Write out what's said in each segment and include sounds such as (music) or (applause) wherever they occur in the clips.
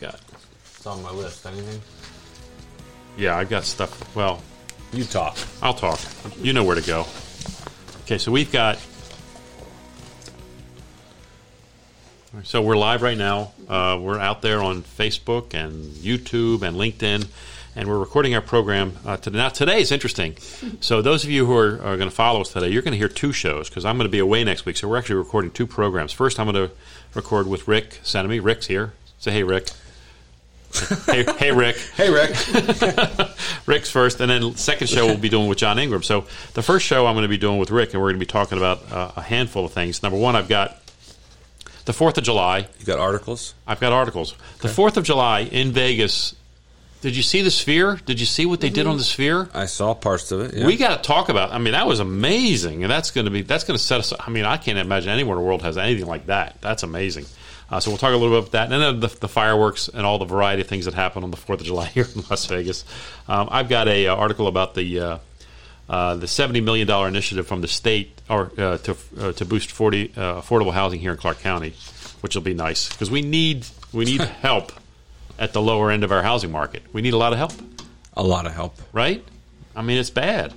got? It's on my list. Anything? Yeah, I got stuff. Well, You talk. I'll talk. You know where to go. Okay, so we've got. So we're live right now. Uh, we're out there on Facebook and YouTube and LinkedIn, and we're recording our program uh, today. Now today is interesting. (laughs) So those of you who are, are going to follow us today, you're going to hear two shows because I'm going to be away next week. So we're actually recording two programs. First, I'm going to record with Rick Cenname. Rick's here. Say hey, Rick. Hey, hey, Rick. (laughs) Hey, Rick. (laughs) Rick's first, and then second show we'll be doing with John Ingram. So the first show I'm going to be doing with Rick, and we're going to be talking about uh, a handful of things. Number one, I've got the Fourth of July. you got articles? I've got articles. The Fourth of July in Vegas. Did you see the Sphere? Did you see what they did on the Sphere? I saw parts of it. Yeah. We got to talk about. I mean, that was amazing, and that's going to be that's going to set us. I mean, I can't imagine anywhere in the world has anything like that. That's amazing. Uh, so we'll talk a little bit about that, and then the, the fireworks and all the variety of things that happen on the Fourth of July (laughs) here in Las Vegas. Um, I've got a uh, article about the uh, uh, the seventy million dollar initiative from the state or uh, to uh, to boost forty affordable housing here in Clark County, which will be nice because we need we need (laughs) help at the lower end of our housing market. We need a lot of help a lot of help. right? I mean, it's bad.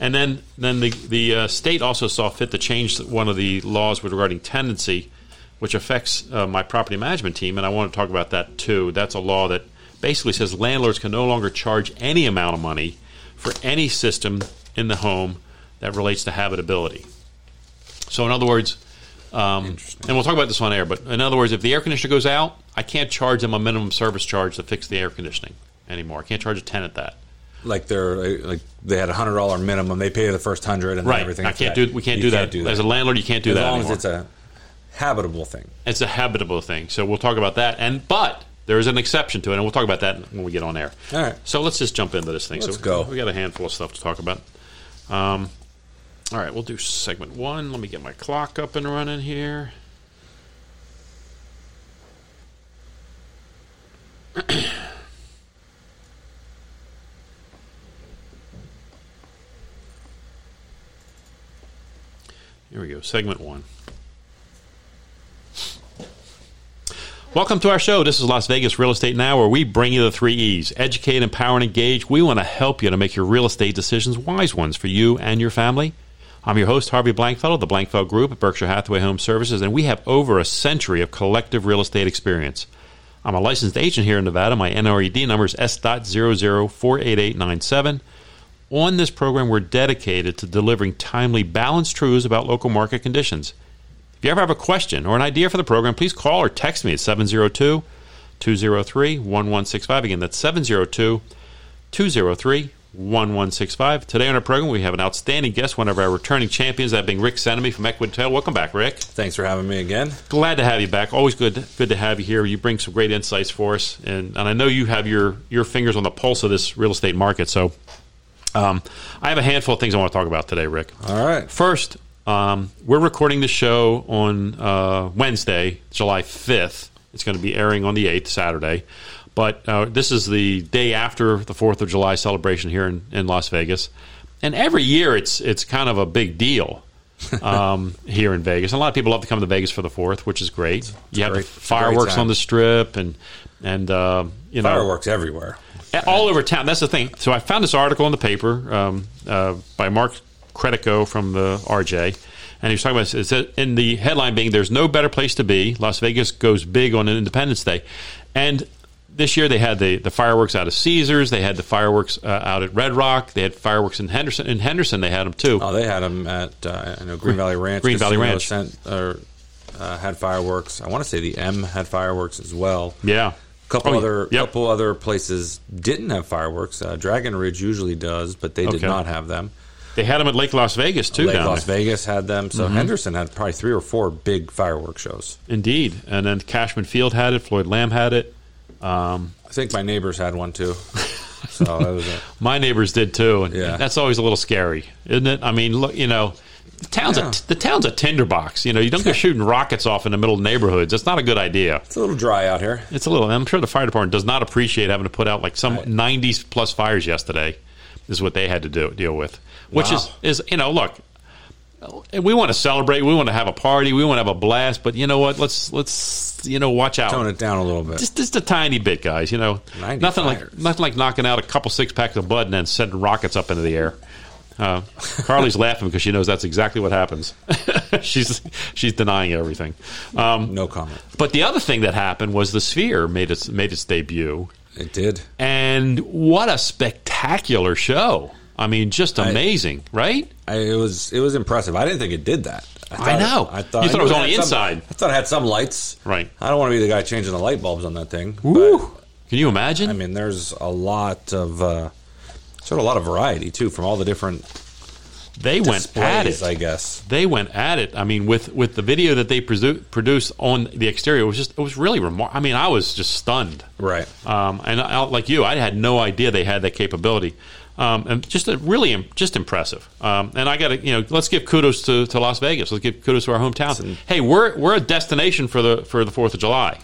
And then, then the the uh, state also saw fit to change one of the laws with regarding tenancy, which affects uh, my property management team, and I want to talk about that too. That's a law that basically says landlords can no longer charge any amount of money for any system in the home that relates to habitability. So, in other words, um, and we'll talk about this on air, but in other words, if the air conditioner goes out, I can't charge them a minimum service charge to fix the air conditioning anymore. I can't charge a tenant that. Like they're like they had a hundred dollar minimum. They pay the first hundred and then Right. everything. I can't that. do. We can't You do that. As a landlord, you can't do as that long anymore. as it's a habitable thing. it's a habitable thing. So we'll talk about that. And but there is an exception to it, and we'll talk about that when we get on air. All right. So let's just jump into this thing. Let's so go. We got a handful of stuff to talk about. Um, all right, we'll do segment one. Let me get my clock up and running here. Here we go. Segment one. Welcome to our show. This is Las Vegas Real Estate Now, where we bring you the three E's educate, empower, and engage. We want to help you to make your real estate decisions wise ones for you and your family. I'm your host, Harvey Blankfeld, of the Blankfeld Group at Berkshire Hathaway Home Services, and we have over a century of collective real estate experience. I'm a licensed agent here in Nevada. My NRED number is S.00488897. On this program, we're dedicated to delivering timely, balanced truths about local market conditions. If you ever have a question or an idea for the program, please call or text me at 702 203 1165. Again, that's 702 203 1165. Today on our program, we have an outstanding guest, one of our returning champions, that being Rick Cenname from Equity Title. Welcome back, Rick. Thanks for having me again. Glad to have you back. Always good good to have you here. You bring some great insights for us, and, and I know you have your, your fingers on the pulse of this real estate market. So um, I have a handful of things I want to talk about today, Rick. All right. First, um, we're recording the show on uh, Wednesday, July 5th. It's going to be airing on the 8th, Saturday. But uh, this is the day after the 4th of July celebration here in, in Las Vegas. And every year it's it's kind of a big deal (laughs) um, here in Vegas. And a lot of people love to come to Vegas for the 4th, which is great. You have it's a great fireworks on the strip and, and uh, you know, Fireworks everywhere. all over town. That's the thing. So I found this article in the paper um, uh, by Mark Credico from the RJ, and he was talking about it said in the headline being "There's no better place to be." Las Vegas goes big on Independence Day, and this year they had the, the fireworks out of Caesars. They had the fireworks uh, out at Red Rock. They had fireworks in Henderson. In Henderson, they had them too. Oh, they had them at uh, I know Green Valley Ranch. Green Valley Ranch. Sent, or, uh, had fireworks. I want to say the M had fireworks as well. yeah, A couple Oh, other yep. couple other places didn't have fireworks. Uh, Dragon Ridge usually does, but they did Okay. not have them. They had them at Lake Las Vegas too. Lake Las there. Vegas had them. So mm-hmm. Henderson had probably three or four big fireworks shows. Indeed, and then Cashman Field had it. Floyd Lamb had it. Um, I think my neighbors had one too. (laughs) So that was it. My neighbors did too, and Yeah. that's always a little scary, isn't it? I mean, look, you know, the town's Yeah. a the town's a tinderbox. You know, you don't go (laughs) shooting rockets off in the middle of neighborhoods. That's not a good idea. It's a little dry out here. It's a little. I'm sure the fire department does not appreciate having to put out like some Right. 90s plus fires yesterday. Is what they had to do deal with, which Wow. is is you know, look, we want to celebrate. We want to have a party. We want to have a blast. But you know what? Let's let's you know watch out. Tone it down a little bit. Just just a tiny bit, guys. You know, 90 nothing like nothing like knocking out a couple six packs of bud and then sending rockets up into the air. Uh, Carly's (laughs) laughing because she knows that's exactly what happens. (laughs) she's she's denying everything. Um, no comment. but the other thing that happened was the Sphere made its made its debut, It did. and what a spectacular show! I mean, just amazing, right? I, it was it was impressive. I didn't think it did that. I know. I thought You thought it was only some- inside. I thought it had some lights. Right. I don't want to be the guy changing the light bulbs on that thing. Woo! Can you imagine? I mean, there's a lot of uh, sort of a lot of variety too from all the different they went at it. I guess. they went at it. I mean, with with the video that they presu- produced on the exterior, it was just it was really remarkable. I mean, I was just stunned. Right. Um, and I, like you, I had no idea they had that capability. Um, and just a really im- just impressive. Um, and I got to you know let's give kudos to, to Las Vegas. Let's give kudos to our hometown. Hey, we're we're a destination for the for the Fourth of July.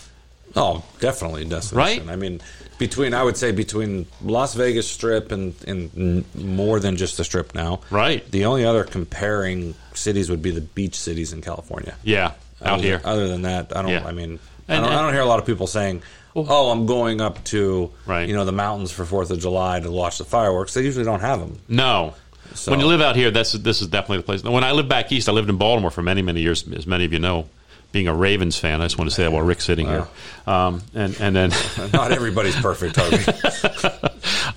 Oh, definitely a destination. Right? I mean, between I would say between Las Vegas Strip and and more than just the Strip now. Right. The only other comparing cities would be the beach cities in California. Yeah, out other, here. Other than that, I don't. Yeah. I mean, I, don't, I don't hear a lot of people saying, "Oh, I'm going up to Right. you know the mountains for Fourth of July to watch the fireworks." They usually don't have them. No. So- When you live out here, that's this is definitely the place. When I lived back east, I lived in Baltimore for many, many years, as many of you know. Being a Ravens fan, I just want to say that while Rick's sitting here. Um, and and then, (laughs) Not everybody's perfect, um,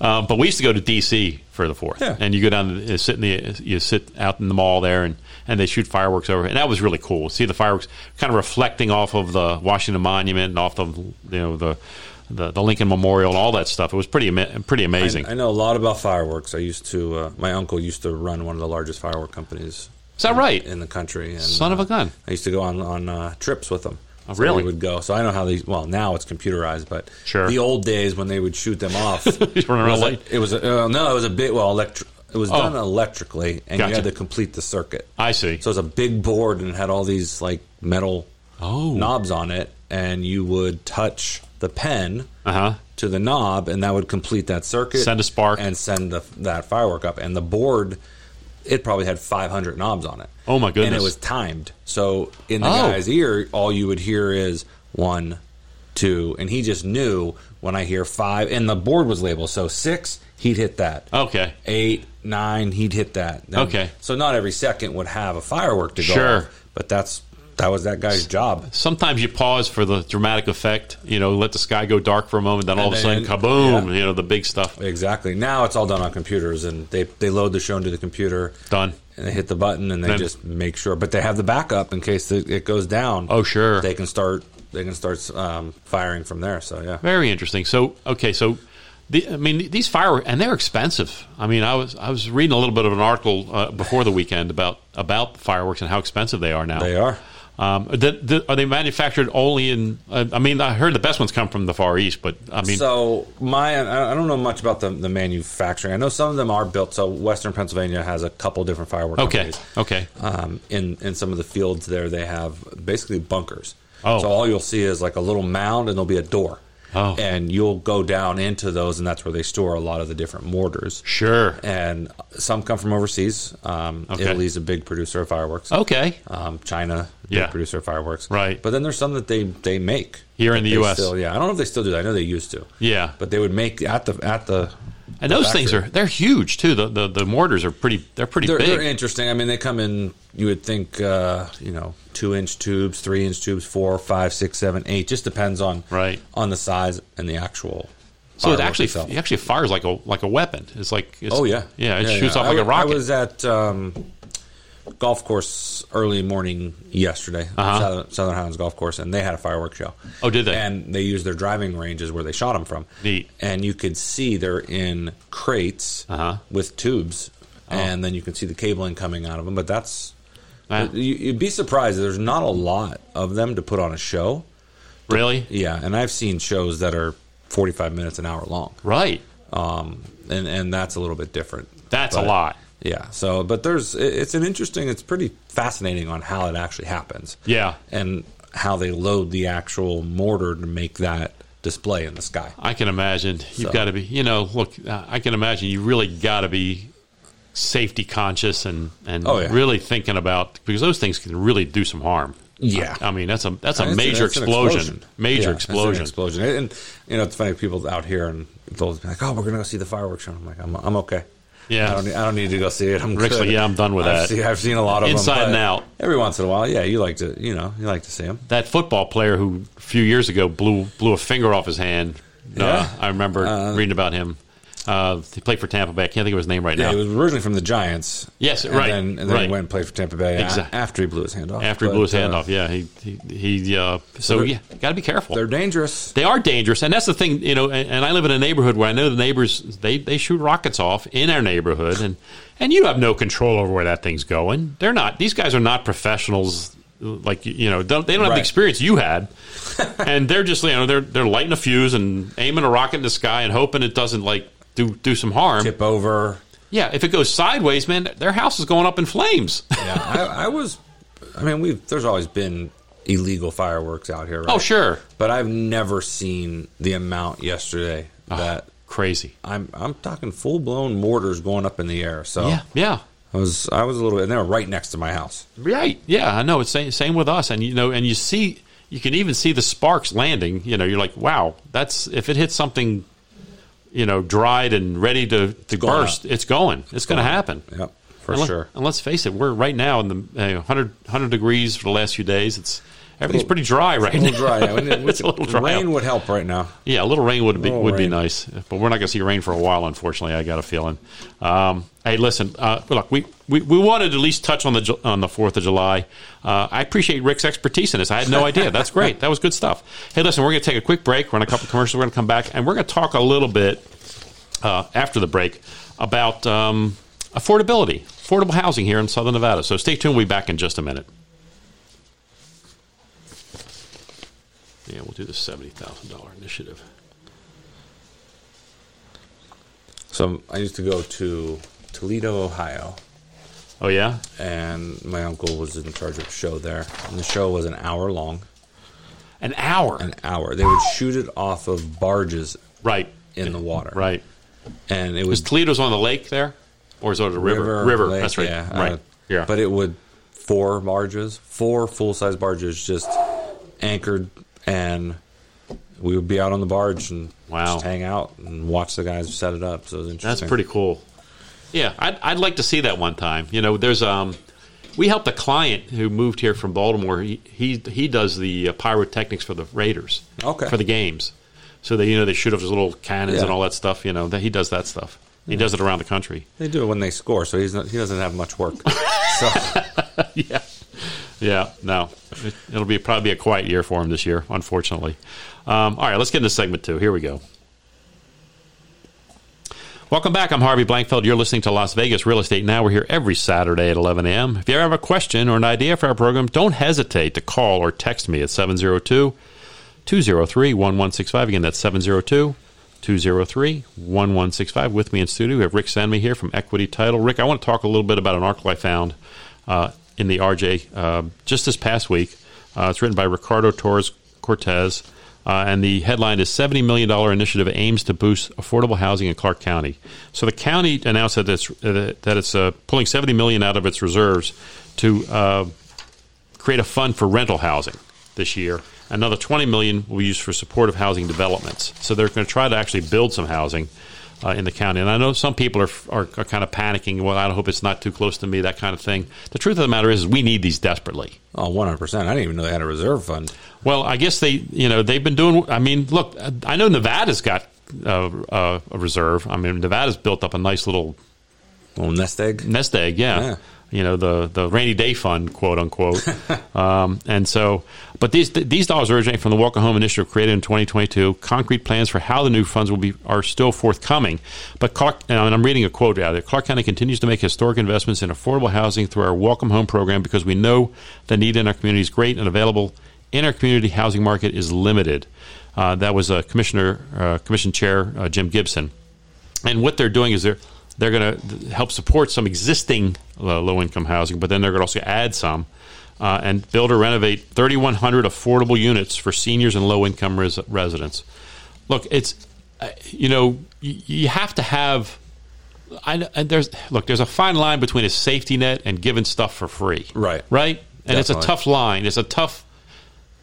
(laughs) but we used to go to D.C. for the Fourth, Yeah. and you go down, you sit in the, you sit out in the mall there, and, and they shoot fireworks over, and that was really cool. See the fireworks kind of reflecting off of the Washington Monument and off the you know the the, the Lincoln Memorial and all that stuff. It was pretty pretty amazing. I know a lot about fireworks. I used to. Uh, my uncle used to run one of the largest firework companies Is that right? in the country. And, Son of a uh, gun. I used to go on on uh, trips with them. Oh, So really? would go. So I know how these. Well, now it's computerized, but Sure. the old days when they would shoot them off, (laughs) around was a- it was a, uh, no, it was a bit well electric. It was Oh. done electrically, and Gotcha. you had to complete the circuit. I see. So it was a big board and it had all these like metal Oh. knobs on it, and you would touch the pen Uh huh. to the knob, and that would complete that circuit, Send a spark. and send the, that firework up. And the board, it probably had 500 knobs on it. Oh, my goodness! And it was timed, so in the Oh. guy's ear, all you would hear is one, two, and he just knew when I hear five, and the board was labeled. So six, he'd hit that. Okay. Eight, nine, he'd hit that. Okay. So not every second would have a firework to go Sure. off, but that's that was that guy's job. Sometimes you pause for the dramatic effect. You know, let the sky go dark for a moment, then all And of a sudden, kaboom! yeah. You know, the big stuff Exactly. Now it's all done on computers, and they they load the show into the computer. done. and they hit the button and they Then- just make sure. But they have the backup in case it, it goes down. Oh, sure. They can start. They can start um, firing from there. So yeah. Very interesting. So, okay, so the, I mean, these fireworks, and they're expensive. I mean, I was I was reading a little bit of an article uh, before the weekend about about fireworks and how expensive they are now. They are. Um, the, the, are they manufactured only in? Uh, I mean, I heard the best ones come from the Far East, but I mean, so my, I don't know much about the, the manufacturing. I know some of them are built. So Western Pennsylvania has a couple different fireworks. okay, companies. okay, Um, in in some of the fields there, they have basically bunkers. Oh. So all you'll see is like a little mound, and there'll be a door. Oh. And you'll go down into those, and that's where they store a lot of the different mortars. sure, And some come from overseas. Um, Okay. Italy's a big producer of fireworks. okay, Um, China, big Yeah. producer of fireworks. Right. But then there's some that they they make Here in the U.S.. Still, yeah, I don't know if they still do that. I know they used to. yeah. But they would make at the at the. And those things are they're huge too. The, the the mortars are pretty. They're pretty They're, big. they're interesting. I mean, they come in. You would think, uh, you know, two inch tubes, three inch tubes, four, five, six, seven, eight. Just depends on Right. on the size and the actual. so it actually itself. it actually fires like a like a weapon. It's like it's, Oh yeah, yeah. It shoots off I like a rocket. I was at um, golf course early morning yesterday, Uh-huh. Southern, Southern Highlands Golf Course, and they had a fireworks show. Oh, did they? And they used their driving ranges where they shot them from. Neat. And you could see they're in crates Uh-huh. with tubes, Oh. and then you can see the cabling coming out of them. But that's Ah. you, you'd be surprised. There's not a lot of them to put on a show. really Yeah, and I've seen shows that are 45 minutes an hour long, right. um, and and that's a little bit different. That's a lot. Yeah. So, but there's it's an interesting. It's pretty fascinating on how it actually happens. Yeah. And how they load the actual mortar to make that display in the sky. I can imagine you've So- got to be. You know, look, I can imagine you really got to be safety conscious and and Oh, yeah. really thinking about because those things can really do some harm. Yeah. I mean that's a that's a It's- major an explosion. Major Yeah, explosion. explosion. And you know, it's funny. People out here and they'll be like, "Oh, we're gonna go see the fireworks show." I'm like, "I'm, I'm okay." Yeah. I don't, need, I don't need to go see it. I'm Rick's like, "Yeah, I'm done with I've that." Seen, I've seen a lot of Inside them, and out. Every once in a while, yeah, you like to, you know, you like to see them. that football player who a few years ago blew blew a finger off his hand. Uh, Yeah. I remember Uh, reading about him. Uh, he played for Tampa Bay. I can't think of his name right Yeah, now. he was originally from the Giants. Yes, and right, Then, and then right. he went and played for Tampa Bay a- Exact- after he blew his hand off. After he blew his hand uh, off, yeah, he he, he uh, so yeah, got to be careful. They're dangerous. They are dangerous, and that's the thing, you know. And, and I live in a neighborhood where I know the neighbors they, they shoot rockets off in our neighborhood, and and you have no control over where that thing's going. They're not; these guys are not professionals. Like you know, don't, they don't have the experience you had, (laughs) and they're just you know they're they're lighting a fuse and aiming a rocket in the sky and hoping it doesn't like do do some harm. Tip over. Yeah, if it goes sideways, man, their house is going up in flames. (laughs) Yeah, I, I was. I mean, we've. There's always been illegal fireworks out here. Oh, right? oh, sure, But I've never seen the amount yesterday ah, that crazy. I'm. I'm talking full blown mortars going up in the air. So Yeah, yeah. I was. I was a little bit. And they were right next to my house. Right. Yeah, I know. It's same, same with us, and you know, and you see, you can even see the sparks landing. You know, you're like, wow, that's if it hits something, you know, dried and ready to to going burst, it's going. It's going to happen. Yep, for and let- sure. And let's face it, we're right now in the uh, 100, 100 degrees for the last few days. It's everything's pretty dry right now. dry. (laughs) It's a little dry. Rain would help right now. Yeah, a little rain would be Little would be nice, but we're not going to see rain for a while. Unfortunately, I got a feeling. Um, hey, listen, uh, look, we, we, we wanted to at least touch on the on the Fourth of July. Uh, I appreciate Rick's expertise in this. I had no idea. That's great. That was good stuff. Hey, listen, we're going to take a quick break, run a couple commercials. We're going to come back, and we're going to talk a little bit uh, after the break about um, affordability, affordable housing here in Southern Nevada. So stay tuned. We'll be back in just a minute. Yeah, we'll do the seventy thousand dollar initiative. So I used to go to Toledo, Ohio, Oh yeah, and my uncle was in charge of a show there. And the show was an hour long. an hour. An hour. They would shoot it off of barges Right. in the water. Right. And it Was Toledo's on the lake there? Or is it a river? lake, That's right. Yeah, right. uh, yeah. But it would four barges, four full size barges, just anchored, and we would be out on the barge and Wow. just hang out and watch the guys set it up. So it was That's pretty cool. Yeah, I'd, I'd like to see that one time. You know, there's um, we helped a client who moved here from Baltimore. He he, he does the uh, pyrotechnics for the Raiders. Okay. For the games, so they you know they shoot off those little cannons Yeah. and all that stuff. You know that he does that stuff. He does it around the country. They do it when they score, so he's not, he doesn't have much work. (laughs) so yeah, yeah. No, it, it'll be probably a quiet year for him this year, unfortunately. Um, all right, let's get into segment two. Here we go. Welcome back. I'm Harvey Blankfeld. You're listening to Las Vegas Real Estate Now. We're here every Saturday at 11 a.m. If you ever have a question or an idea for our program, don't hesitate to call or text me at 702 203 1165. Again, that's 702 203 1165. With me in studio, we have Rick Cenname here from Equity Title. Rick, I want to talk a little bit about an article I found uh, in the RJ uh, just this past week. Uh, it's written by Ricardo Torres Cortez. Uh, and the headline is $70 million initiative aims to boost affordable housing in Clark County. So the county announced that it's, uh, that it's uh, pulling 70 million out of its reserves to create a fund for rental housing this year. Another 20 million will be used for supportive housing developments. So they're going to try to actually build some housing uh, in the county. And I know some people are, are are kind of panicking. Well, I hope it's not too close to me. That kind of thing. The truth of the matter is, is we need these desperately. oh, 100 percent. I didn't even know they had a reserve fund. Well, I guess they, you know, they've been doing. I mean, look, I know Nevada's got uh, uh, a reserve. I mean, Nevada's built up a nice little Little nest egg. nest egg, yeah. Yeah. You know the the rainy day fund, quote unquote. (laughs) um, and so, but these these dollars originate from the Welcome Home initiative created in 2022. Concrete plans for how the new funds will be are still forthcoming. But Clark, and I'm reading a quote out of it. Clark County continues to make historic investments in affordable housing through our Welcome Home program because we know the need in our community is great and available in our community housing market is limited. Uh, that was uh, Commissioner uh, Commission Chair uh, Jim Gibson and what they're doing is they're they're going to help support some existing uh, low income housing, but then they're going to also add some uh, and build or renovate 3,100 affordable units for seniors and low income res- residents. Look, it's uh, you know you, you have to have I, and there's look, there's a fine line between a safety net and giving stuff for free. Right. Right. And it's a tough line. It's a tough.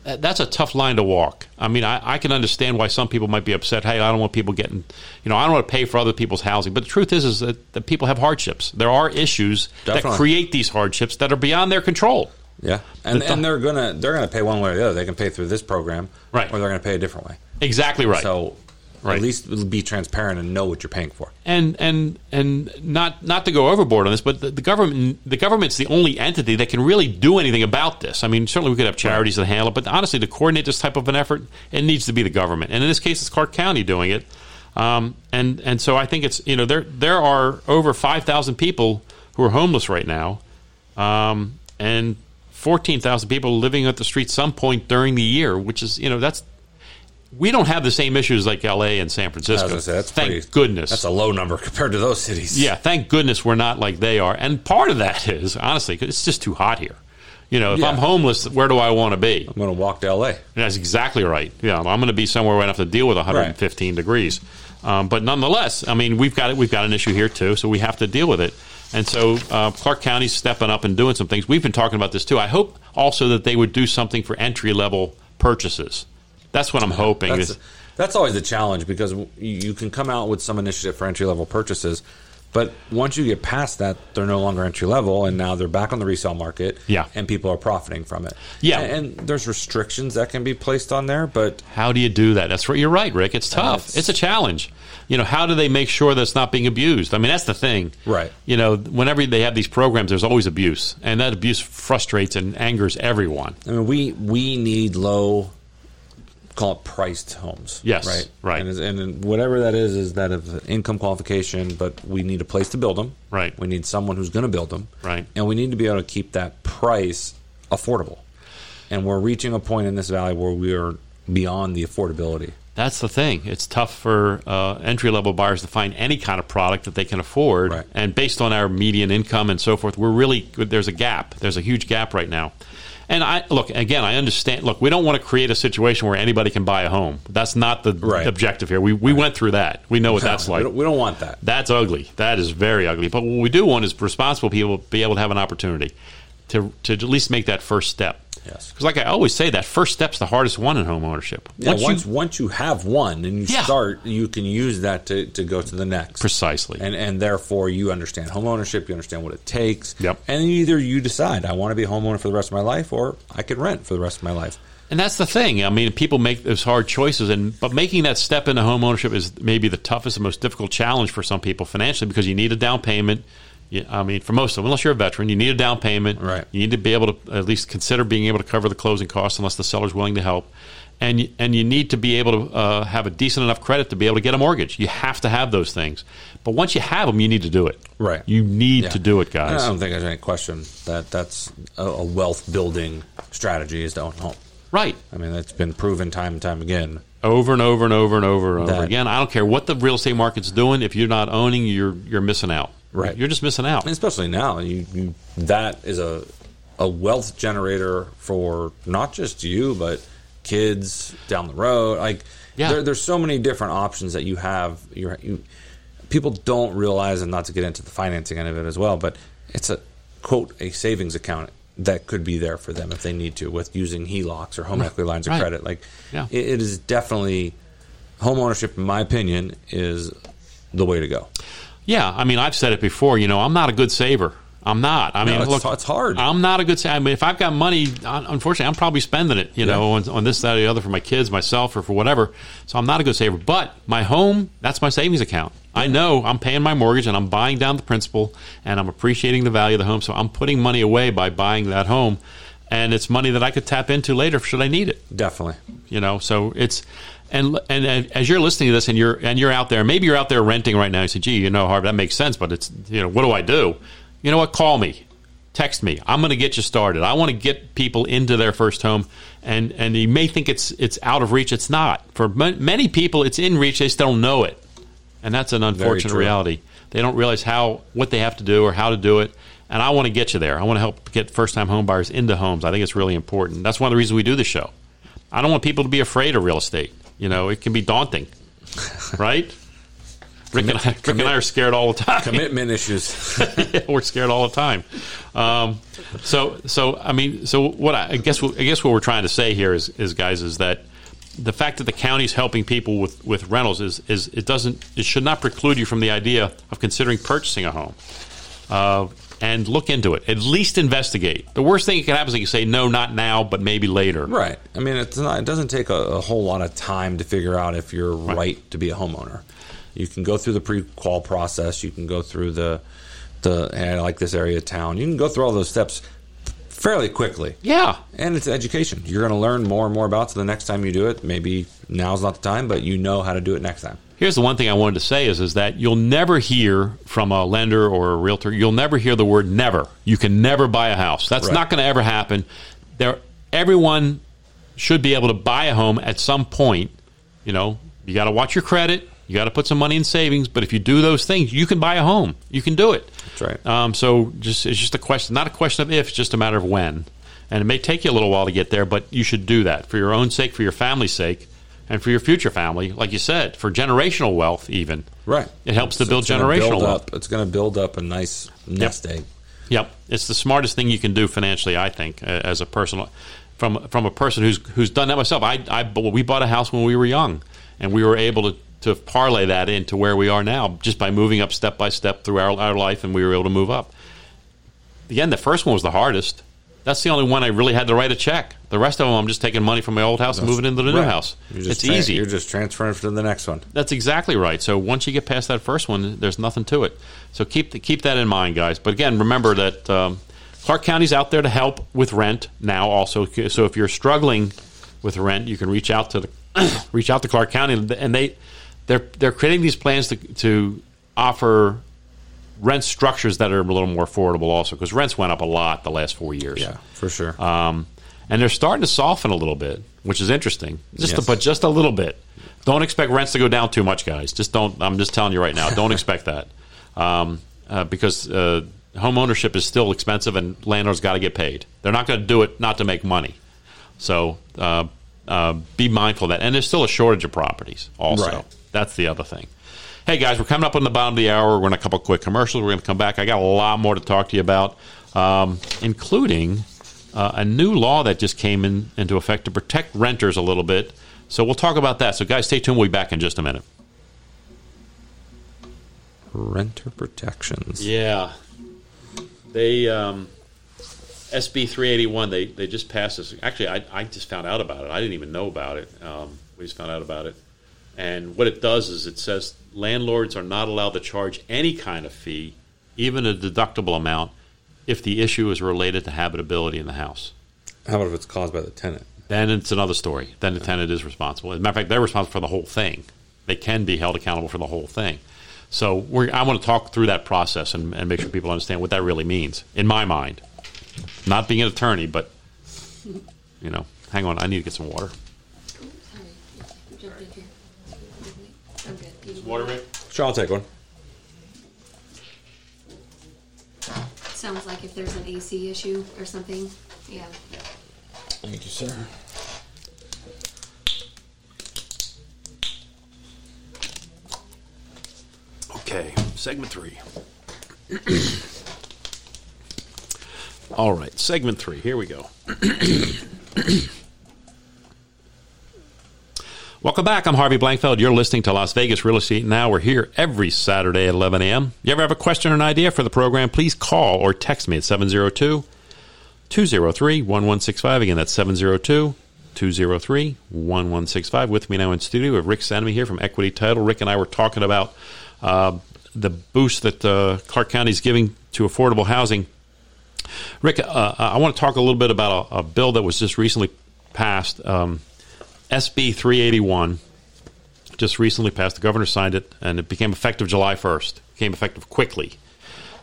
That's a tough line to walk. I mean, I, I can understand why some people might be upset. Hey, I don't want people getting, you know, I don't want to pay for other people's housing. But the truth is, is that, that people have hardships. There are issues that create these hardships that are beyond their control. Yeah, and and they're gonna they're gonna pay one way or the other. They can pay through this program, Right. Or they're gonna pay a different way. Exactly right. So Right. at least be transparent and know what you're paying for. and and and not not to go overboard on this, but the, the government the government's the only entity that can really do anything about this. I mean, certainly we could have charities that handle it, but honestly, to coordinate this type of an effort, it needs to be the government. And in this case, it's Clark County doing it. Um, and and so I think it's you know there there are over five thousand people who are homeless right now, um, and fourteen thousand people living at the street some point during the year, which is you know that's. We don't have the same issues like L.A. and San Francisco. say that's Thank pretty, goodness. That's a low number compared to those cities. Yeah, thank goodness we're not like they are. And part of that is honestly 'cause it's just too hot here. You know, if Yeah. I'm homeless, where do I want to be? I'm gonna walk to L.A. That's exactly right. Yeah, I'm going to be somewhere where I have to deal with 115 degrees. Um, but nonetheless, I mean, we've got it. We've got an issue here too, so we have to deal with it. And so uh, Clark County's stepping up and doing some things. We've been talking about this too. I hope also that they would do something for entry level purchases. That's what I'm hoping. That's, is, that's always the challenge because you- you can come out with some initiative for entry level purchases, but once you get past that, they're no longer entry level, and now they're back on the resale market. Yeah. and people are profiting from it. Yeah. and, and there's restrictions that can be placed on there, but How do you do that? That's right. You're right, Rick. It's tough. That's- it's a challenge. You know, how do they make sure that's not being abused? I mean, that's the thing. Right. You know, whenever they have these programs, there's always abuse, and that abuse frustrates and angers everyone. I mean, we we need low, call it priced homes. Yes, right, right. and, and whatever that is, is that of income qualification, but we need a place to build them. Right. we need someone who's going to build them. Right. and we need to be able to keep that price affordable. And we're reaching a point in this valley where we are beyond the affordability. That's the thing. It's tough for uh, entry level buyers to find any kind of product that they can afford. Right. And based on our median income and so forth, we're really there's a gap. There's a huge gap right now. And I look again. I understand. Look, we don't want to create a situation where anybody can buy a home. That's not the Right. objective here. We we went through that. We know what that's we, like. don't, we don't want that. That's ugly. That is very ugly. But what we do want is responsible people be able to have an opportunity to to at least make that first step. Yes. Because, like I always say, that first step's the hardest one in home ownership. Yeah, Once once you, once you have one and you Yeah. start, you can use that to, to go to the next. precisely. and and therefore you understand home ownership, you understand what it takes. Yep. And either you decide I want to be a homeowner for the rest of my life, or I can rent for the rest of my life. And that's the thing. I mean, people make those hard choices, and but making that step into home ownership is maybe the toughest and most difficult challenge for some people financially because you need a down payment. I mean, for most of them, unless you're a veteran, you need a down payment. Right. You need to be able to at least consider being able to cover the closing costs, unless the seller's willing to help. And you, and you need to be able to uh, have a decent enough credit to be able to get a mortgage. You have to have those things. But once you have them, you need to do it. Right. You need Yeah. to do it, guys. I don't think there's any question that that's a, a wealth building strategy is to own a home. Right. I mean, that's been proven time and time again. over and over and over and over and over That- again. I don't care what the real estate market's doing. If you're not owning, you're you're missing out. Right. You're just missing out. And especially now, you, you that is a a wealth generator for not just you, but kids down the road. Like, Yeah. there, there's so many different options that you have. You're, you people don't realize, and not to get into the financing end of it as well, but it's a quote a savings account that could be there for them if they need to with using HELOCs or home equity lines of Right. credit. Like, Yeah. it, it is definitely home ownership. In my opinion, is the way to go. Yeah, I mean, I've said it before. You know, I'm not a good saver. I'm not. I mean, it's- look, it's hard. I'm not a good saver. I mean, if I've got money, unfortunately, I'm probably spending it. You know, on, on this, that, or the other for my kids, myself, or for whatever. So I'm not a good saver. But my home, that's my savings account. I know I'm paying my mortgage and I'm buying down the principal and I'm appreciating the value of the home. So I'm putting money away by buying that home, and it's money that I could tap into later should I need it. Definitely. you know so it's and, and as you're listening to this and you're and you're out there maybe you're out there renting right now. You say gee you know Harv that makes sense but it's you know what do I do? You know what? Call me. Text me. I'm going to get you started. I want to get people into their first home and and you may think it's it's out of reach. It's not. For ma- many people it's in reach. They still don't know it. And that's an unfortunate reality. They don't realize how what they have to do or how to do it. And I want to get you there. I want to help get first time home buyers into homes. I think it's really important. That's one of the reasons we do the show. I don't want people to be afraid of real estate. You know, it can be daunting, right? Rick, and I, Rick and I are scared all the time. Commitment issues. (laughs) We're scared all the time. Um, so, so I mean, so what I, I guess I guess what we're trying to say here is, is guys, is that the fact that the county's helping people with, with rentals is, is it doesn't it should not preclude you from the idea of considering purchasing a home. Uh, and look into it. At least investigate. The worst thing that can happen is that you say no, not now, but maybe later. Right. I mean, it's not. It doesn't take a, a whole lot of time to figure out if you're right. right, to be a homeowner. You can go through the pre-qual process. You can go through the the hey, I like this area of town. You can go through all those steps fairly quickly. Yeah. And it's education. You're going to learn more and more about. So the next time you do it, maybe now's not the time, but you know how to do it next time. Here's the one thing I wanted to say is, is that you'll never hear from a lender or a realtor, you'll never hear the word never. You can never buy a house. That's right. not going to ever happen. There, everyone should be able to buy a home at some point. You know, you got to watch your credit. You got to put some money in savings. But if you do those things, you can buy a home. You can do it. That's right. Um, so just it's just a question, not a question of if, it's just a matter of when. And it may take you a little while to get there, but you should do that for your own sake, for your family's sake and for your future family, like you said, for generational wealth, even. Right. It helps to build generational build wealth. It's going to build up a nice nest yep. egg. Yep, it's the smartest thing you can do financially, I think, as a personal from from a person who's who's done that myself. I, I we bought a house when we were young, and we were able to to parlay that into where we are now just by moving up step by step through our, our life, and we were able to move up. Again, the first one was the hardest that's the only one I really had to write a check. The rest of them, I'm just taking money from my old house and moving into the right. new house. It's tra- easy. You're just transferring to the next one. That's exactly right. So once you get past that first one, there's nothing to it. So keep the, keep that in mind, guys. But again, remember that um, Clark County's out there to help with rent now. Also, so if you're struggling with rent, you can reach out to the (coughs) reach out to Clark County, and they they're they're creating these plans to to offer rent structures that are a little more affordable also because rents went up a lot the last four years. Yeah, for sure. Um, and they're starting to soften a little bit, which is interesting. Just yes. but just a little bit. Don't expect rents to go down too much, guys. Just don't. I'm just telling you right now. Don't expect that um, uh, because uh, home ownership is still expensive, and landlords got to get paid. They're not going to do it not to make money. So uh, uh, be mindful of that. And there's still a shortage of properties. Also, right. That's the other thing. Hey, guys, we're coming up on the bottom of the hour. We're in a couple quick commercials. We're going to come back. I got a lot more to talk to you about, um, including uh, a new law that just came in, into effect to protect renters a little bit. So we'll talk about that. So, guys, stay tuned. We'll be back in just a minute. Renter protections. Yeah. They. Um, SB 381, they, they just passed this. Actually, I, I just found out about it. I didn't even know about it. Um, we just found out about it. And what it does is it says landlords are not allowed to charge any kind of fee, even a deductible amount, if the issue is related to habitability in the house. How about if it's caused by the tenant? Then it's another story. Then the tenant is responsible. As a matter of fact, they're responsible for the whole thing. They can be held accountable for the whole thing. So I want to talk through that process and, and, make sure people understand what that really means, in my mind. Not being an attorney, but, you know, hang on, I need to get some water. Water, Rick? Sure, I'll take one. Sounds like if there's an AC issue or something, yeah. Thank you, sir. Okay, segment three. All right, segment three. Here we go. Welcome back. I'm Harvey Blankfeld. You're listening to Las Vegas Real Estate Now. We're here every Saturday at 11 a.m. You ever have a question or an idea for the program, please call or text me at 702 203 1165. Again, that's 702 203 1165. With me now in studio, we have Rick Cenname here from Equity Title. Rick and I were talking about uh, the boost that uh, Clark County is giving to affordable housing. Rick, uh, I want to talk a little bit about a, a bill that was just recently passed. Um, SB 381 just recently passed. The governor signed it, and it became effective July 1st. It became effective quickly.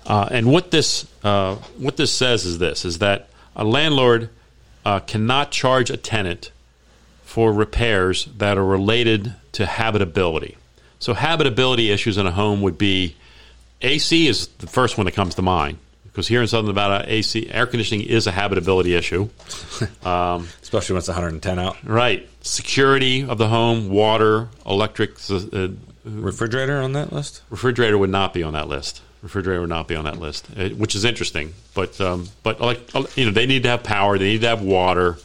Uh, and what this uh, what this says is this: is that a landlord uh, cannot charge a tenant for repairs that are related to habitability. So habitability issues in a home would be AC is the first one that comes to mind because here in Southern Nevada, AC air conditioning is a habitability issue, (laughs) um, especially when it's 110 out. Right, security of the home, water, electric, uh, Refrigerator on that list? refrigerator would not be on that list. Refrigerator would not be on that list, uh, which is interesting. But um, but like uh, you know, they need to have power. They need to have water.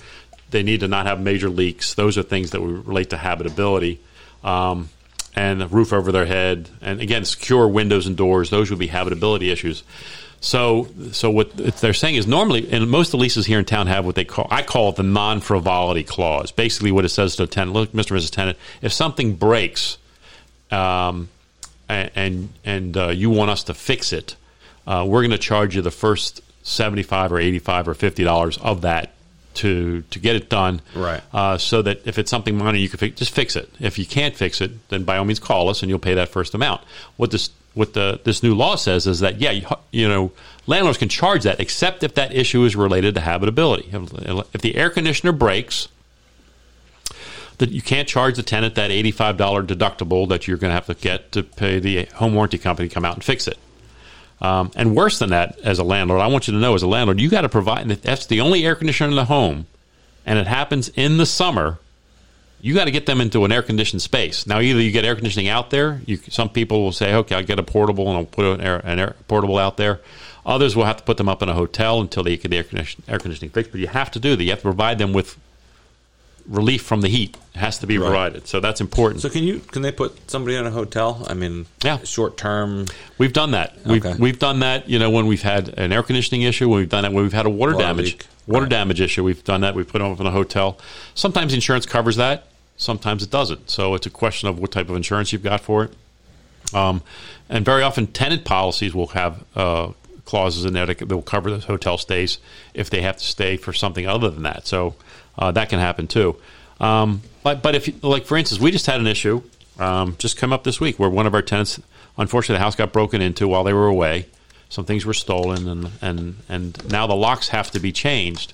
They need to not have major leaks. Those are things that would relate to habitability. Um, and a roof over their head, and again, secure windows and doors. Those would be habitability issues. So, so what they're saying is normally, and most of the leases here in town have what they call, I call it the non frivolity clause. Basically, what it says to a tenant, look, Mr. and Mrs. Tenant, if something breaks, um, and and, uh, you want us to fix it, uh, we're going to charge you the first seventy five or eighty five or fifty dollars of that to to get it done. Right. Uh, so that if it's something minor, you can fi- just fix it. If you can't fix it, then by all means call us and you'll pay that first amount. What this what the this new law says is that yeah, you, you know, landlords can charge that except if that issue is related to habitability. If, if the air conditioner breaks, that you can't charge the tenant that $85 deductible that you're going to have to get to pay the home warranty company to come out and fix it. Um, and worse than that, as a landlord, I want you to know as a landlord, you got to provide, if that's the only air conditioner in the home and it happens in the summer, you got to get them into an air conditioned space. Now, either you get air conditioning out there. You, some people will say, "Okay, I'll get a portable and I'll put an air, an air portable out there." Others will have to put them up in a hotel until they get the air, condition, air conditioning fixed. But you have to do that. You have to provide them with relief from the heat. Has to be Right. provided. So that's important. So can you can they put somebody in a hotel? I mean, Yeah. short term. We've done that. We've we've done that. You know, when we've had an air conditioning issue, when we've done that, when we've had a water, Water damage, leak. water Right. damage issue, we've done that. We've put them up in a hotel. Sometimes insurance covers that. Sometimes it doesn't. So it's a question of what type of insurance you've got for it. Um, and very often, tenant policies will have uh, clauses in there that will cover those hotel stays if they have to stay for something other than that. So uh, that can happen too. Um, but but if like for instance, we just had an issue um, just come up this week where one of our tenants, unfortunately, the house got broken into while they were away. Some things were stolen, and and and now the locks have to be changed.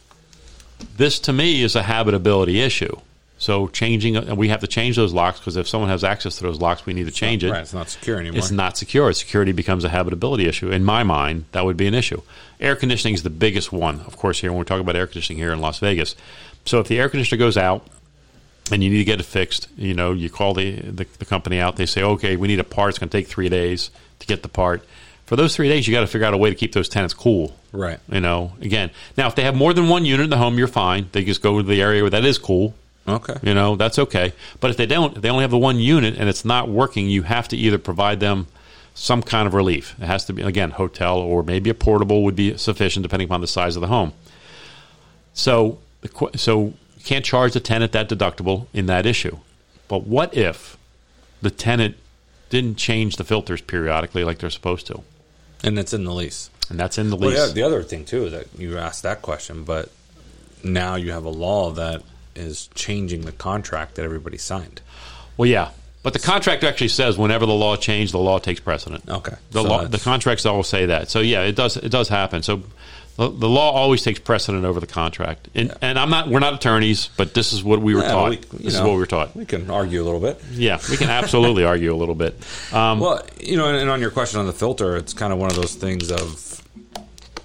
This to me is a habitability issue. So changing, and we have to change those locks because if someone has access to those locks, we need to change it. Right, it's not secure anymore. It's not secure. Security becomes a habitability issue. In my mind, that would be an issue. Air conditioning is the biggest one, of course, here when we talk about air conditioning here in Las Vegas. So if the air conditioner goes out and you need to get it fixed, you know, you call the, the, the company out. They say, okay, we need a part. It's going to take three days to get the part. For those three days, you got to figure out a way to keep those tenants cool. Right. You know, again, now if they have more than one unit in the home, you're fine. They just go to the area where that is cool. Okay. You know, that's okay. But if they don't, if they only have the one unit and it's not working, you have to either provide them some kind of relief. It has to be, again, hotel or maybe a portable would be sufficient depending upon the size of the home. So, the so you can't charge the tenant that deductible in that issue. But what if the tenant didn't change the filters periodically like they're supposed to? And it's in the lease. And that's in the Well, lease. yeah, the other thing too that you asked that question, but now you have a law that is changing the contract that everybody signed. Well, yeah, but the contract actually says whenever the law changed, the law takes precedent. Okay. The So law, the contracts all say that. So yeah, it does. It does happen. So the, the law always takes precedent over the contract. And, and I'm not. We're not attorneys, but this is what we were Yeah, taught. we- this is what we were taught. We can argue a little bit. Yeah, we can absolutely (laughs) argue a little bit. Um, Well, you know, and, and on your question on the filter, it's kind of one of those things of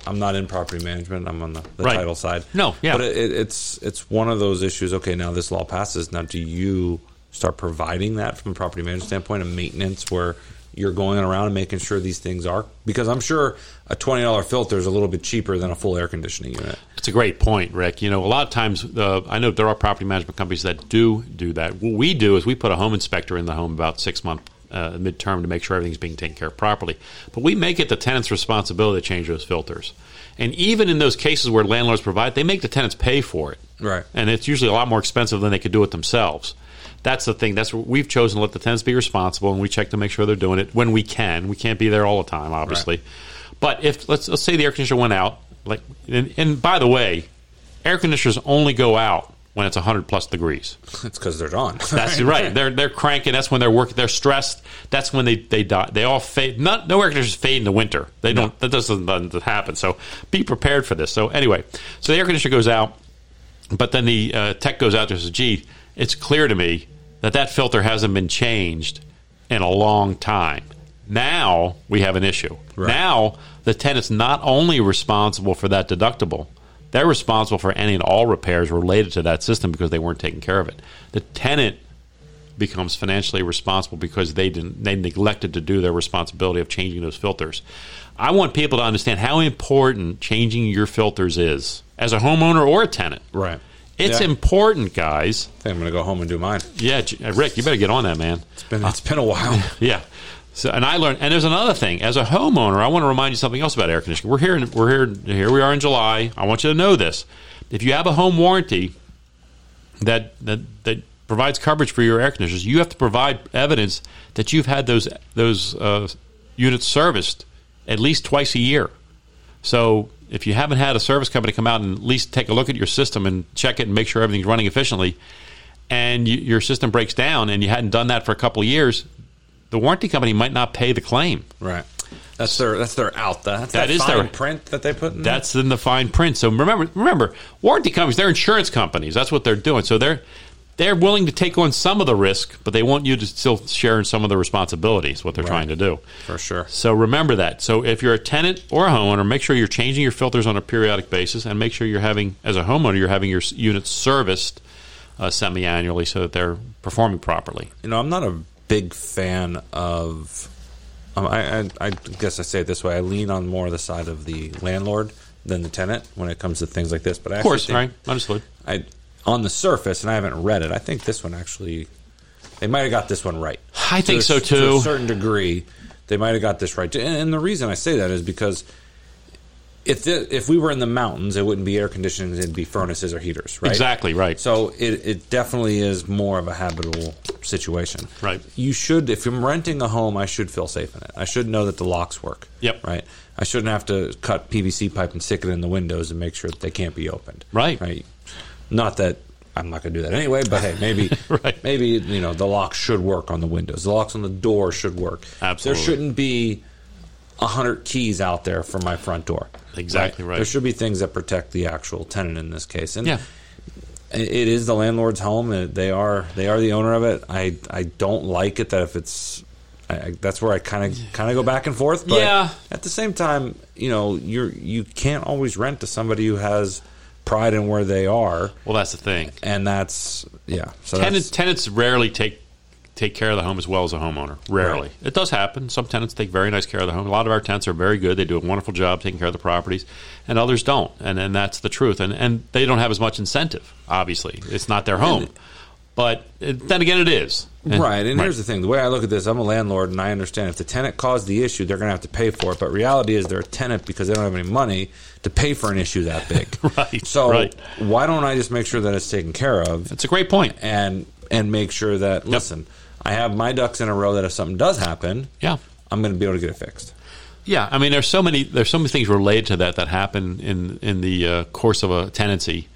I'm not in property management. I'm on the, the Right. title side. No, yeah. but it, it, it's it's one of those issues. Okay, now this law passes. Now, do you start providing that from a property management standpoint and maintenance where you're going around and making sure these things are? Because I'm sure a twenty dollar filter is a little bit cheaper than a full air conditioning unit. It's a great point, Rick. You know, a lot of times, uh, I know there are property management companies that do do that. What we do is we put a home inspector in the home about six month uh, midterm to make sure everything's being taken care of properly. But we make it the tenant's responsibility to change those filters. And even in those cases where landlords provide, they make the tenants pay for it. Right. And it's usually a lot more expensive than they could do it themselves. That's the thing. That's what we've chosen to let the tenants be responsible, and we check to make sure they're doing it when we can. We can't be there all the time, obviously. But if let's let's say the air conditioner went out, like, and, and by the way, air conditioners only go out when it's 100 plus degrees. (laughs) It's because they're on. (laughs) That's right. (laughs) They're they're cranking. That's when they're working. They're stressed. That's when they they die. They all fade. Not no air conditioners fade in the winter. They don't. That doesn't, doesn't happen. So be prepared for this. So anyway, so the air conditioner goes out, but then the uh, tech goes out there and says, "Gee, it's clear to me that that filter hasn't been changed in a long time." Now we have an issue. Right. Now the tenant's not only responsible for that deductible, they're responsible for any and all repairs related to that system because they weren't taking care of it. The tenant becomes financially responsible because they didn't they neglected to do their responsibility of changing those filters. I want people to understand how important changing your filters is as a homeowner or a tenant. Right. It's Yeah. important, guys. I think I'm going to go home and do mine. Yeah, uh, Rick, you better get on that, man. It's been, it's been a while. (laughs) Yeah. So, and I learned, and there's another thing. As a homeowner, I want to remind you something else about air conditioning. We're here. In, we're here. Here we are in July. I want you to know this. If you have a home warranty that that that provides coverage for your air conditioners, you have to provide evidence that you've had those those uh, units serviced at least twice a year. So if you haven't had a service company come out and at least take a look at your system and check it and make sure everything's running efficiently, and you, your system breaks down and you hadn't done that for a couple of years, the warranty company might not pay the claim. Right. That's their that's their out. That's That that, is fine their- print that they put in. That's in the fine print. So remember, remember, warranty companies, they're insurance companies. That's what they're doing. So they're they're willing to take on some of the risk, but they want you to still share in some of the responsibilities. What they're Right. trying to do. for sure. So remember that. So if you're a tenant or a homeowner, make sure you're changing your filters on a periodic basis, and make sure you're having, as a homeowner, you're having your units serviced uh, semi-annually so that they're performing properly. You know, I'm not a big fan of. Um, I, I I guess I say it this way. I lean on more the side of the landlord than the tenant when it comes to things like this. But I Of course, think right, understood. I on the surface, and I haven't read it. I think this one actually, they might have got this one right. I think a- so, too. To a certain degree, they might have got this right. And, and the reason I say that is because if the, if we were in the mountains, it wouldn't be air conditioning; it'd be furnaces or heaters, right? Exactly right. So it, it definitely is more of a habitable situation. Right. You should, if I'm renting a home, I should feel safe in it. I should know that the locks work. Yep. Right. I shouldn't have to cut PVC pipe and stick it in the windows and make sure that they can't be opened. Right. Right. Not that I'm not going to do that anyway, but hey, maybe (laughs) Right. maybe you know the locks should work on the windows. The locks on the door should work. Absolutely. There shouldn't be a hundred keys out there for my front door. Exactly right. There should be things that protect the actual tenant in this case. And Yeah. it is the landlord's home. and They are they are the owner of it. I I don't like it that if it's I, that's where I kind of kind of go back and forth. But Yeah. At the same time, you know, you're you can't always rent to somebody who has pride in where they are, Well, that's the thing. and that's yeah. So Tenants tenants rarely take take care of the home as well as a homeowner. Rarely, Right. it does happen. Some tenants take very nice care of the home. A lot of our tenants are very good. They do a wonderful job taking care of the properties, and others don't. And and that's the truth. And and they don't have as much incentive. Obviously, it's not their home. But it, then again, it is. Right, and here's the thing: the way I look at this, I'm a landlord, and I understand if the tenant caused the issue, they're going to have to pay for it. But reality is, they're a tenant because they don't have any money to pay for an issue that big. (laughs) Right, So right. why don't I just make sure that it's taken care of, It's a great point. and and make sure that listen, I have my ducks in a row that if something does happen, Yeah. I'm going to be able to get it fixed. Yeah, I mean, there's so many there's so many things related to that that happen in in the uh, course of a tenancy.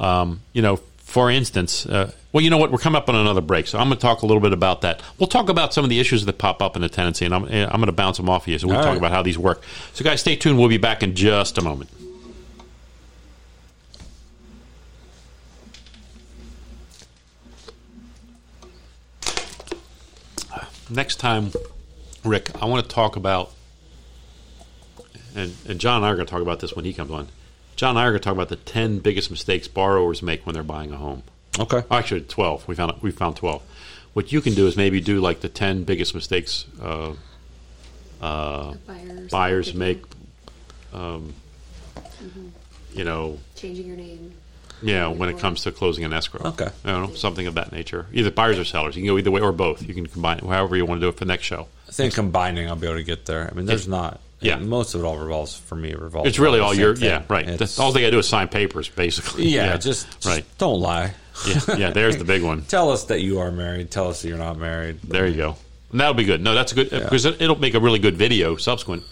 Um, you know, for instance, uh, well, you know what? We're coming up on another break, so I'm going to talk a little bit about that. We'll talk about some of the issues that pop up in the tenancy, and I'm I'm going to bounce them off of you. So we'll All talk right. about how these work. So, guys, stay tuned. We'll be back in just a moment. Next time, Rick, I want to talk about, and, and John and I are going to talk about this when he comes on. John and I are going to talk about the 10 biggest mistakes borrowers make when they're buying a home. Okay. Actually, 12. We found we found 12. What you can do is maybe do like the 10 biggest mistakes uh, uh, Buyers, buyers make, um, you know, Changing your name. yeah, when it comes to closing an escrow. Okay. You know, something of that nature. Either buyers or sellers. You can go either way or both. You can combine it however you want to do it for the next show. I think combining, I'll be able to get there. I mean, there's not. Yeah. most of it all revolves for me. Revolves. It's really all your same yeah right. It's- That's all they got to do is sign papers, basically. Yeah, just, just right. don't lie. Yeah, yeah. There's the big one. (laughs) Tell us that you are married. Tell us that you're not married. There you go. And that'll be good. No, that's a good because it, it'll make a really good video subsequent.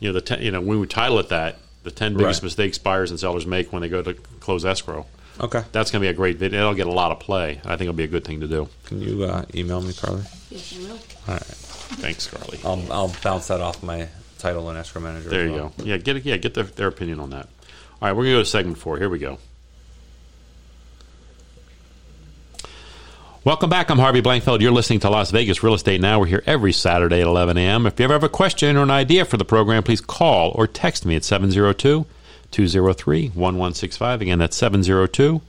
You know, the ten, you know when we title it that the ten biggest Right. mistakes buyers and sellers make when they go to close escrow. Okay. That's going to be a great video. It'll get a lot of play. I think it'll be a good thing to do. Can you uh, email me, Carly? Yes, I will. All right. Thanks, Carly. I'll I'll bounce that off my title and escrow manager. There you well. go. Yeah, get it. Yeah, get their, their opinion on that. All right, we're going to go to segment four. Here we go. Welcome back. I'm Harvey Blankfeld. You're listening to Las Vegas Real Estate Now. We're here every Saturday at 11 a.m. If you ever have a question or an idea for the program, please call or text me at 702 203 1165. Again, that's 702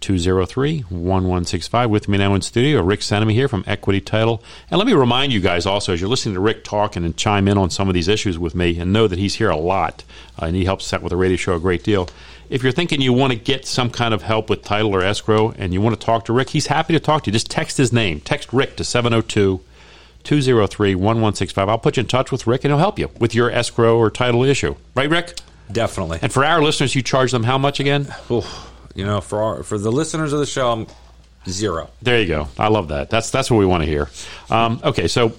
203 1165. With me now in studio, Rick Cenname here from Equity Title. And let me remind you guys also, as you're listening to Rick talking and chime in on some of these issues with me, and know that he's here a lot, uh, and he helps out with the radio show a great deal. If you're thinking you want to get some kind of help with title or escrow and you want to talk to Rick, he's happy to talk to you. Just text his name. Text Rick to 702 203 1165. I'll put you in touch with Rick and he'll help you with your escrow or title issue. Right, Rick? Definitely. And for our listeners, you charge them how much again? Oof. You know, for our, for the listeners of the show, I'm zero. There you go. I love that. That's that's what we want to hear. Um, okay, so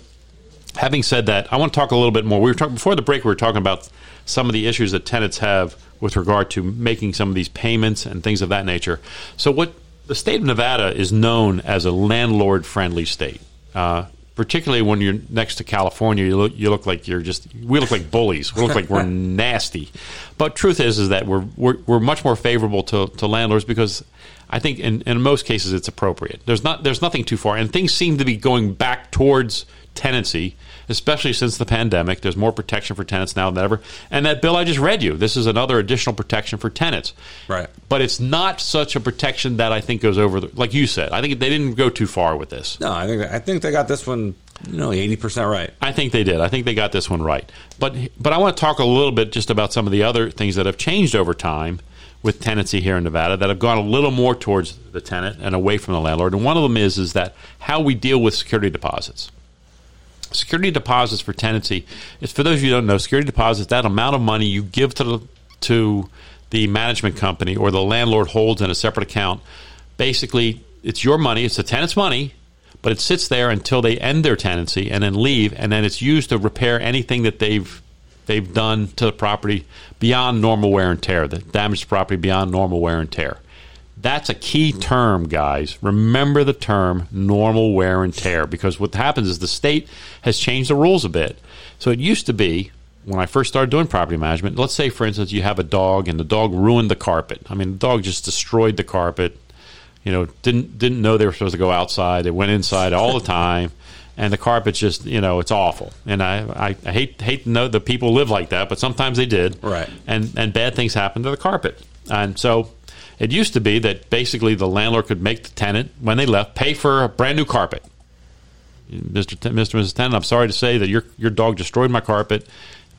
having said that, I want to talk a little bit more. We were talking before the break. We were talking about some of the issues that tenants have with regard to making some of these payments and things of that nature. So, what the state of Nevada is known as a landlord-friendly state. Uh, particularly when you're next to California, you look, you look like you're just we look like bullies. We look like we're (laughs) nasty. But truth is is that we're we're, we're much more favorable to, to landlords because I think in, in most cases it's appropriate. There's not there's nothing too far, and things seem to be going back towards tenancy, especially since the pandemic. There's more protection for tenants now than ever. And that bill I just read you, this is another additional protection for tenants. Right. But it's not such a protection that I think goes over, the, like you said. I think they didn't go too far with this. No, I think I think they got this one, you know, eighty percent right. I think they did. I think they got this one right. But but I want to talk a little bit just about some of the other things that have changed over time with tenancy here in Nevada that have gone a little more towards the tenant and away from the landlord. And one of them is is that how we deal with security deposits. Security deposits for tenancy is for those of you who don't know, security deposits that amount of money you give to the to the management company or the landlord holds in a separate account. Basically, it's your money, it's the tenant's money, but it sits there until they end their tenancy and then leave, and then it's used to repair anything that they've they've done to the property beyond normal wear and tear, the damaged property beyond normal wear and tear. That's a key term, guys. Remember the term normal wear and tear because what happens is the state has changed the rules a bit. So it used to be when I first started doing property management, let's say, for instance, you have a dog and the dog ruined the carpet. I mean, the dog just destroyed the carpet. You know, didn't didn't know they were supposed to go outside. They went inside all the time, and the carpet's just you know it's awful. And I, I, I hate hate to know that people live like that, but sometimes they did. Right. And and bad things happen to the carpet. And so it used to be that basically the landlord could make the tenant when they left pay for a brand new carpet. Mr. T- Mr. Mrs. Tenant, I'm sorry to say that your your dog destroyed my carpet.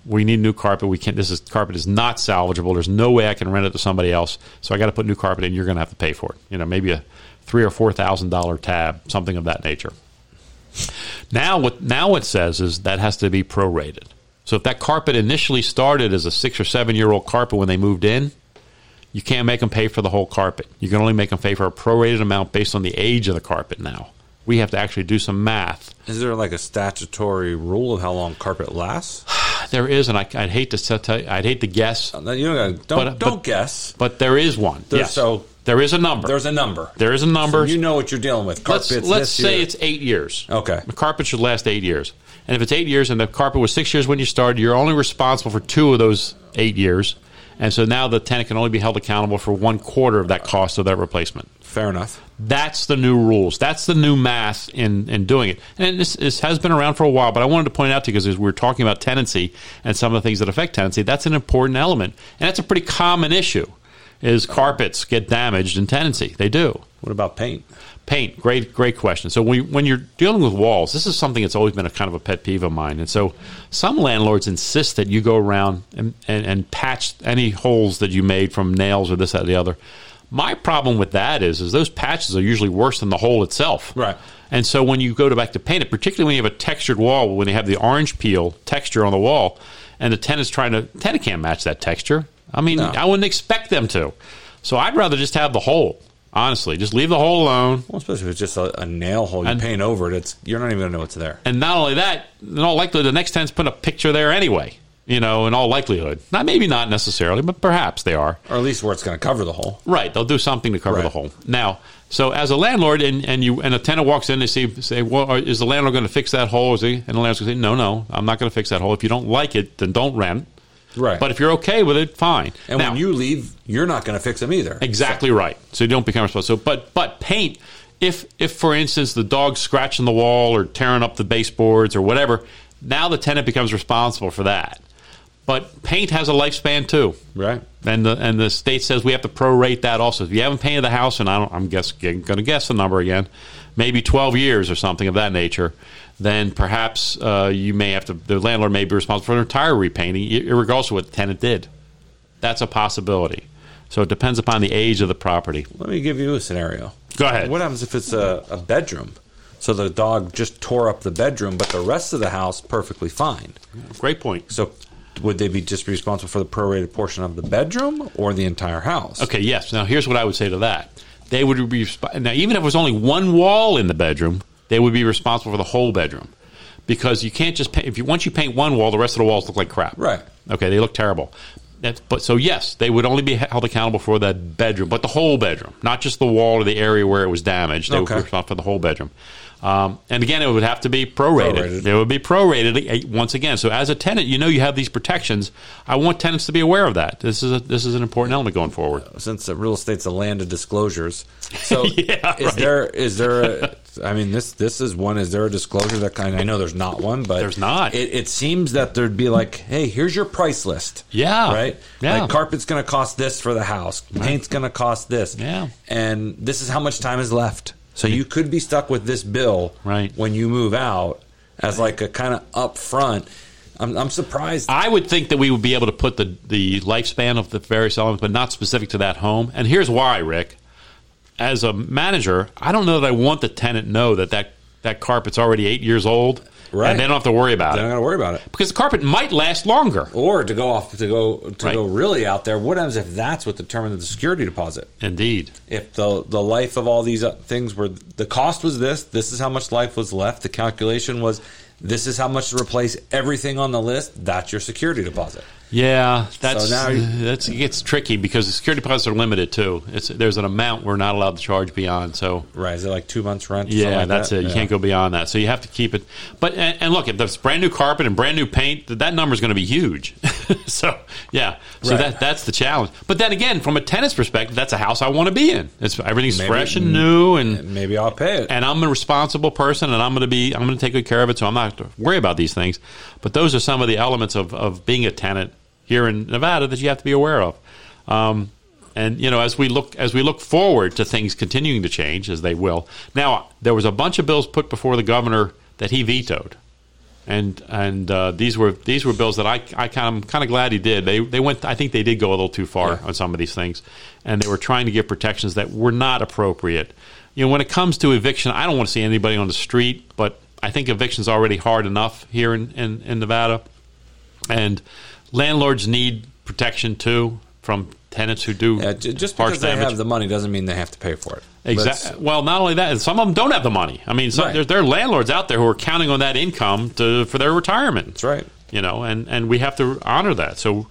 We need new carpet. We can't. This is carpet is not salvageable. There's no way I can rent it to somebody else. So I got to put new carpet in. You're going to have to pay for it. You know, maybe a three or four thousand dollar tab, something of that nature. Now, what now it says is that has to be prorated. So if that carpet initially started as a six or seven year old carpet when they moved in, you can't make them pay for the whole carpet. You can only make them pay for a prorated amount based on the age of the carpet now. We have to actually do some math. Is there like a statutory rule of how long carpet lasts? (sighs) There is, and I, would hate to set, I'd hate to guess, uh, No, You don't, don't, But- uh, don't but- guess. but there is one. There's- yes. so- there is a number. There's a number. there is a number. So you know what you're dealing with. let's let's this say year. it's eight years. Okay. The carpet should last eight years. And if it's eight years and the carpet was six years when you started, you're only responsible for two of those eight years. And so now the tenant can only be held accountable for one quarter of that cost of that replacement. fair enough. That's the new rules. That's the new math in, in doing it. And this, this has been around for a while, but I wanted to point out to you because we were talking about tenancy and some of the things that affect tenancy, that's an important element. And that's a pretty common issue is carpets get damaged in tenancy. They do. What about paint? Paint, great, great question. So when, when you're dealing with walls, this is something that's always been a kind of a pet peeve of mine. And so some landlords insist that you go around and, and, and patch any holes that you made from nails or this, that, or the other. My problem with that is, is those patches are usually worse than the hole itself. Right. And so when you go to back to paint it, particularly when you have a textured wall, when you have the orange peel texture on the wall, and the tenant's trying to, tenant can't match that texture. I mean, No. I wouldn't expect them to. So I'd rather just have the hole. Honestly, just leave the hole alone. Well, especially if it's just a, a nail hole you And- paint over it. It's you're not even gonna know it's there. And not only that, in all likelihood, the next tenant's put a picture there anyway. You know, in all likelihood, not maybe not necessarily, but perhaps they are. Or at least where it's going to cover the hole. Right, they'll do something to cover Right. the hole. Now, so as a landlord, and, and you and a tenant walks in, they see say, "Well, is the landlord going to fix that hole?" Is he? And the landlord's going to say, "No, no, I'm not going to fix that hole. If you don't like it, then don't rent. Right. But if you're okay with it, fine." and now, when you leave, you're not going to fix them either. Exactly right. So you don't become responsible. So, but but paint. If if for instance the dog's scratching the wall or tearing up the baseboards or whatever, now the tenant becomes responsible for that. But paint has a lifespan too, Right. and the and the state says we have to prorate that also. If you haven't painted the house, and I don't, I'm guess going to guess the number again, maybe 12 years or something of that nature, then perhaps uh, you may have to. The landlord may be responsible for an entire repainting, regardless of what the tenant did. That's a possibility. So it depends upon the age of the property. Let me give you a scenario. Go ahead. What happens if it's a, a bedroom? So the dog just tore up the bedroom, but the rest of the house perfectly fine. Great point. So would they be just responsible for the prorated portion of the bedroom or the entire house? Okay, yes. Now here's what I would say to that. They would be now even if it was only one wall in the bedroom, they would be responsible for the whole bedroom. Because you can't just paint if you once you paint one wall, the rest of the walls look like crap. Right. Okay, they look terrible. That's, but so yes, they would only be held accountable for that bedroom, but the whole bedroom, not just the wall or the area where it was damaged. They would be responsible for the whole bedroom. Um, and again, it would have to be prorated. Prorated. It would be prorated uh, once again. So as a tenant, you know you have these protections. I want tenants to be aware of that. This is a, this is an important element going forward. Since the real estate's a land of disclosures, so (laughs) Yeah, is right. there is there a? I mean, this this is one. Is there a disclosure that kind? I know there's not one, but There's not. It, it seems that there'd be like, hey, here's your price list. Yeah. right. Yeah. like carpet's going to cost this for the house. Paint's going to cost this. Yeah. and this is how much time is left. So you could be stuck with this bill Right. when you move out as like a kind of upfront. I'm, I'm surprised. I would think that we would be able to put the, the lifespan of the various elements, but not specific to that home. And here's why, Rick. As a manager, I don't know that I want the tenant know that that, that carpet's already eight years old, Right. and they don't have to worry about it. They're not going to worry about it. because the carpet might last longer. Or to go off to go to Right. go really out there. What happens if that's what determined the security deposit? Indeed. If the the life of all these uh, things were the cost was this, this is how much life was left. The calculation was this is how much to replace everything on the list. That's your security deposit. Yeah, that's so now uh, that's it gets tricky because the security deposits are limited too. It's there's an amount we're not allowed to charge beyond. So Right? Is it like two months rent? or Yeah, like that's that? it. You Yeah. can't go beyond that. So you have to keep it. But and, and look, if it's brand new carpet and brand new paint, th- that number is going to be huge. (laughs) (laughs) so yeah, so Right. that that's the challenge. But then again, from a tenant's perspective, that's a house I want to be in. It's everything's Maybe- fresh and new, and Maybe I'll pay it. and I'm a responsible person, and I'm going to be I'm going to take good care of it. So I'm not going to worry about these things. But those are some of the elements of of being a tenant here in Nevada that you have to be aware of. Um, and you know, as we look as we look forward to things continuing to change, as they will. Now, there was a bunch of bills put before the governor that he vetoed, and and uh, these were these were bills that I I kind of kind of glad he did. They they went. I think they did go a little too far Yeah. on some of these things, and they were trying to give protections that were not appropriate. You know, when it comes to eviction, I don't want to see anybody on the street, but I think eviction's already hard enough here in, in, in Nevada. And landlords need protection too from tenants who do Yeah, just because they damage. have the money doesn't mean they have to pay for it. Exactly. Well, not only that, some of them don't have the money. I mean, some, Right. there, there are landlords out there who are counting on that income to for their retirement. That's right. You know, and, and we have to honor that. So,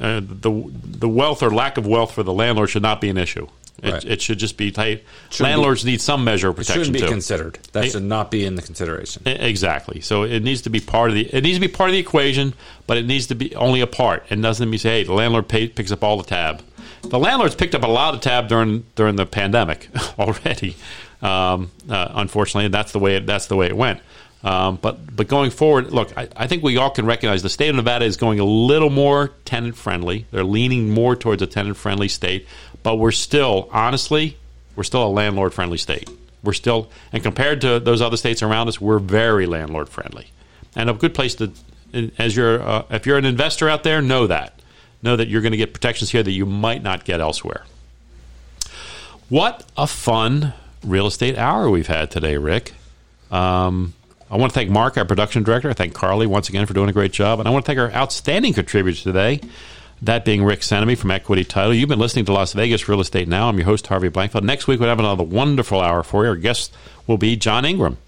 uh, the the wealth or lack of wealth for the landlord should not be an issue. It, Right. it should just be. Shouldn't Landlords need some measure of It protection shouldn't be too. considered. That Hey- should not be in the consideration. Exactly. So it needs to be part of the. It needs to be part of the equation, but it needs to be only a part. It doesn't mean say, hey, the landlord pay, picks up all the tab. The landlords picked up a lot of tab during during the pandemic (laughs) already. Um, uh, unfortunately, and that's the way it, that's the way it went. Um, but but going forward, look, I, I think we all can recognize the state of Nevada is going a little more tenant friendly. They're leaning more towards a tenant friendly state, but we're still, honestly, we're still a landlord friendly state. We're still, and compared to those other states around us, we're very landlord friendly, and a good place to, as you're, uh, if you're an investor out there, know that, know that you're going to get protections here that you might not get elsewhere. What a fun real estate hour we've had today, Rick. Um, I want to thank Mark, our production director. I thank Carly once again for doing a great job. And I want to thank our outstanding contributors today, that being Rick Cenname from Equity Title. You've been listening to Las Vegas Real Estate Now. I'm your host, Harvey Blankfeld. Next week, we'll have another wonderful hour for you. Our guest will be John Ingram.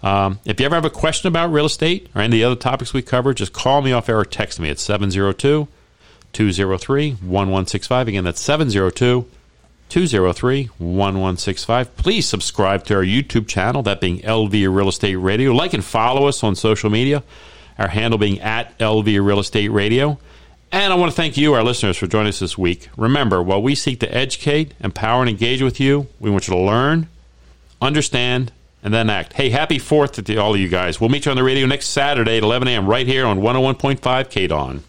Um, if you ever have a question about real estate or any of the other topics we cover, just call me off air or text me at 702 203 1165. Again, that's 702 203 1165. Please subscribe to our YouTube channel, that being LV Real Estate Radio. Like and follow us on social media, our handle being at LV Real Estate Radio. And I want to thank you, our listeners, for joining us this week. Remember, while we seek to educate, empower, and engage with you, we want you to learn, understand, and then act. Hey, happy 4th to all of you guys. We'll meet you on the radio next Saturday at 11 a.m. right here on 101.5 KDON.